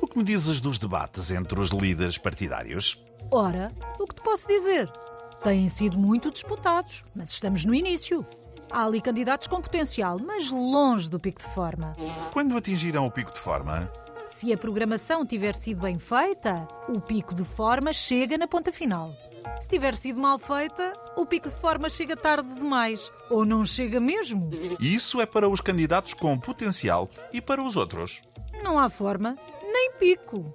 O que me dizes dos debates entre os líderes partidários? Ora, o que te posso dizer? Têm sido muito disputados, mas estamos no início. Há ali candidatos com potencial, mas longe do pico de forma. Quando atingirão o pico de forma? Se a programação tiver sido bem feita, o pico de forma chega na ponta final. Se tiver sido mal feita, o pico de forma chega tarde demais. Ou não chega mesmo. Isso é para os candidatos com potencial e para os outros. Não há forma, nem pico.